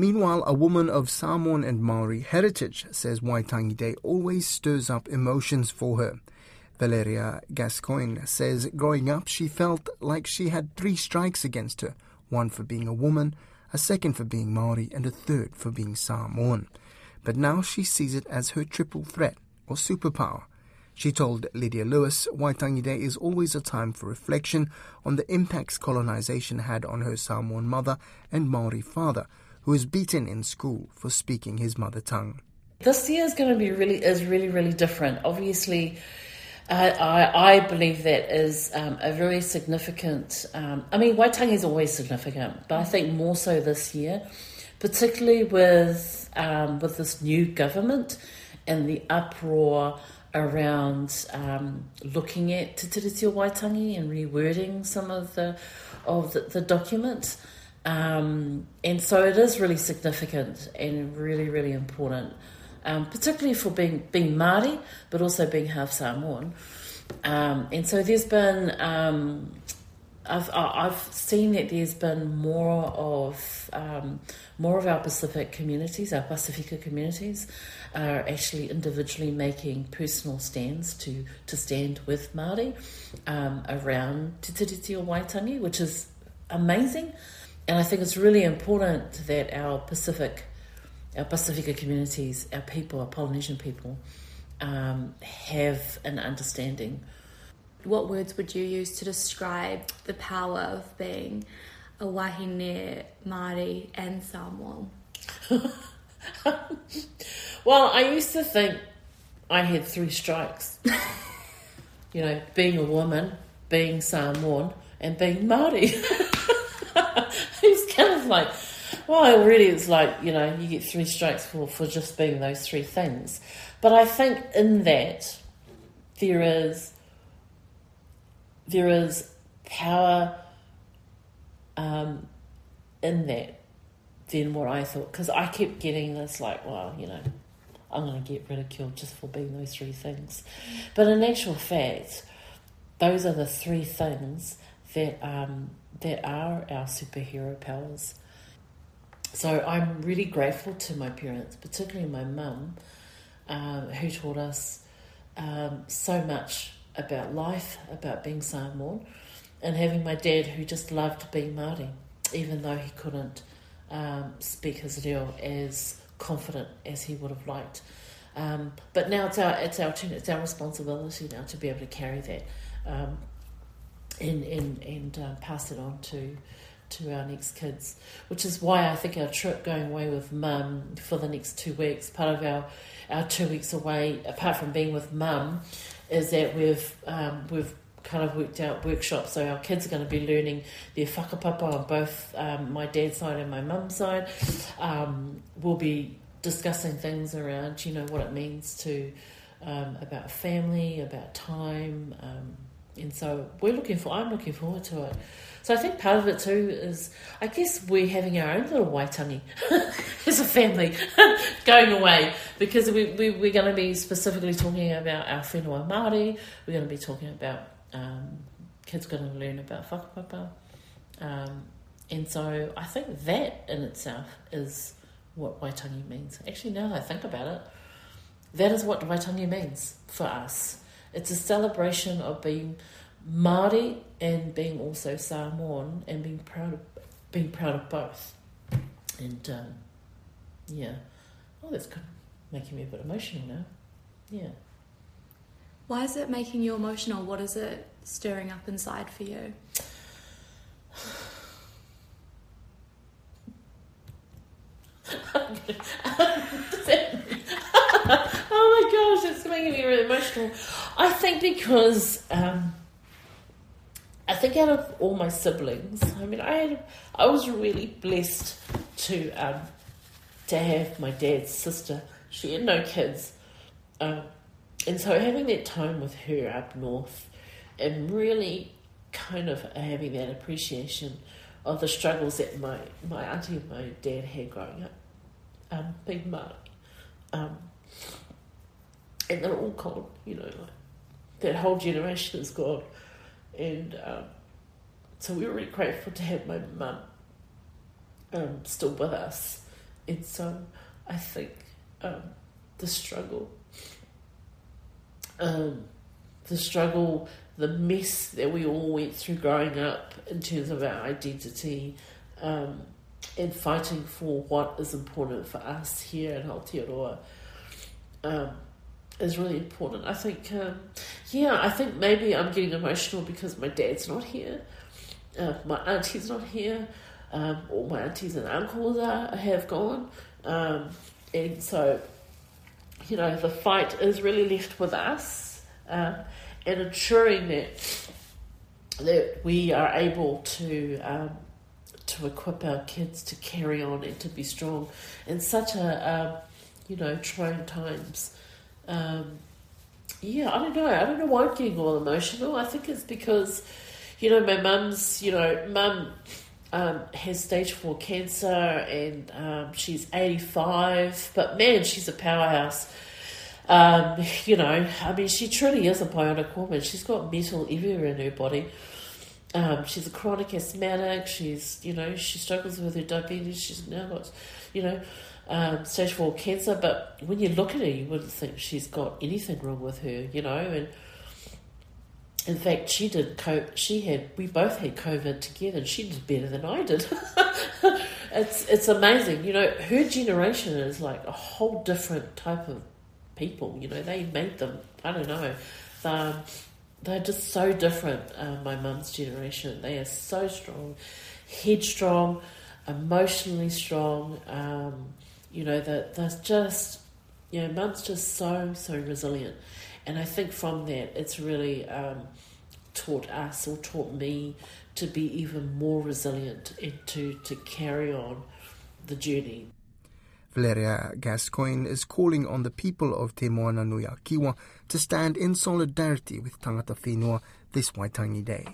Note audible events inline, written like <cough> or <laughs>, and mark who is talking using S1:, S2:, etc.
S1: Meanwhile, a woman of Samoan and Maori heritage says Waitangi Day always stirs up emotions for her. Valeria Gascoigne says growing up she felt like she had three strikes against her one for being a woman, a second for being Maori, and a third for being Samoan. But now she sees it as her triple threat or superpower. She told Lydia Lewis Waitangi Day is always a time for reflection on the impacts colonization had on her Samoan mother and Maori father, who was beaten in school for speaking his mother tongue.
S2: This year is going to be really is really really different. Obviously, uh, I, I believe that is um, a very significant. Um, I mean, Waitangi is always significant, but I think more so this year, particularly with um, with this new government and the uproar around um, looking at Te Tiriti o Waitangi and rewording some of the of the, the documents. Um, and so it is really significant and really, really important, um, particularly for being being Māori, but also being half Samoan. Um, and so there's been, um, I've I've seen that there's been more of um, more of our Pacific communities, our Pacifica communities, are actually individually making personal stands to to stand with Māori um, around Te Tiriti o Waitangi, which is amazing. And I think it's really important that our Pacific, our Pacifica communities, our people, our Polynesian people, um, have an understanding.
S3: What words would you use to describe the power of being a wahine, Māori, and Samoan? <laughs>
S2: well, I used to think I had three strikes. <laughs> you know, being a woman, being Samoan, and being Māori. <laughs> <laughs> kind of like, well, really, it's like, you know, you get three strikes for, for just being those three things. But I think in that there is there is power um, in that than what I thought. Because I kept getting this like, well, you know, I'm going to get ridiculed just for being those three things. But in actual fact, those are the three things that um, that are our superhero powers. So I'm really grateful to my parents, particularly my mum, um, who taught us um, so much about life, about being Samoan, and having my dad who just loved being Māori, even though he couldn't um, speak his reo as confident as he would have liked. Um, but now it's our it's our it's our responsibility now to be able to carry that um, and and and uh, pass it on to to our next kids, which is why I think our trip going away with mum for the next two weeks, part of our our two weeks away, apart from being with mum, is that we've um, we've kind of worked out workshops. So our kids are going to be learning their whakapapa on both um, my dad's side and my mum's side. Um, we'll be discussing things around, you know, what it means to um, about family, about time um, and so we're looking for. I'm looking forward to it. So I think part of it too is, I guess we're having our own little waitangi <laughs> as a family <laughs> going away because we, we, we're going to be specifically talking about our whenua Māori. We're going to be talking about um, kids going to learn about whakapapa. Um, and so I think that in itself is what waitangi means. Actually, now that I think about it, that is what waitangi means for us. It's a celebration of being Māori and being also Samoan and being proud of being proud of both. And um, yeah, oh, that's kind of making me a bit emotional now. Yeah.
S3: Why is it making you emotional? What is it stirring up inside for you? <laughs>
S2: oh my gosh, it's making me really emotional. I think because um, I think out of all my siblings, I mean, I had, I was really blessed to um, to have my dad's sister. She had no kids, um, and so having that time with her up north, and really kind of having that appreciation of the struggles that my my auntie and my dad had growing up, um, being Māori. Um, and they're all gone, you know, like that whole generation is gone. And um, so we were really grateful to have my mum um, still with us and so I think um, the struggle, um, the struggle, the mess that we all went through growing up in terms of our identity, um, and fighting for what is important for us here in Aotearoa um, is really important. I think, um, yeah, I think maybe I'm getting emotional because my dad's not here, uh, my auntie's not here, um, all my aunties and uncles are have gone, um, and so you know the fight is really left with us, uh, and ensuring that that we are able to um, to equip our kids to carry on and to be strong in such a um, you know trying times. Um, yeah, I don't know. I don't know why I'm getting all emotional. I think it's because, you know, my mum's, you know, mum um, has stage four cancer and um, she's 85, but man, she's a powerhouse. Um, you know, I mean, she truly is a bionic woman. She's got metal everywhere in her body. Um, she's a chronic asthmatic. She's, you know, she struggles with her diabetes. She's now got, you know, um, stage four cancer. But when you look at her, you wouldn't think she's got anything wrong with her, you know. And in fact, she did. Co- she had. We both had COVID together, and she did better than I did. <laughs> it's it's amazing, you know. Her generation is like a whole different type of people. You know, they made them. I don't know. Um, they're just so different. Uh, my mum's generation. They are so strong, headstrong, emotionally strong. Um, you know that they're just. You know, mum's just so so resilient and I think from that, it's really um, taught us or taught me to be even more resilient and to, to carry on the journey.
S1: Valeria Gascoigne is calling on the people of Te Moana Nui a Kiwa to stand in solidarity with Tangata Whenua this Waitangi Day.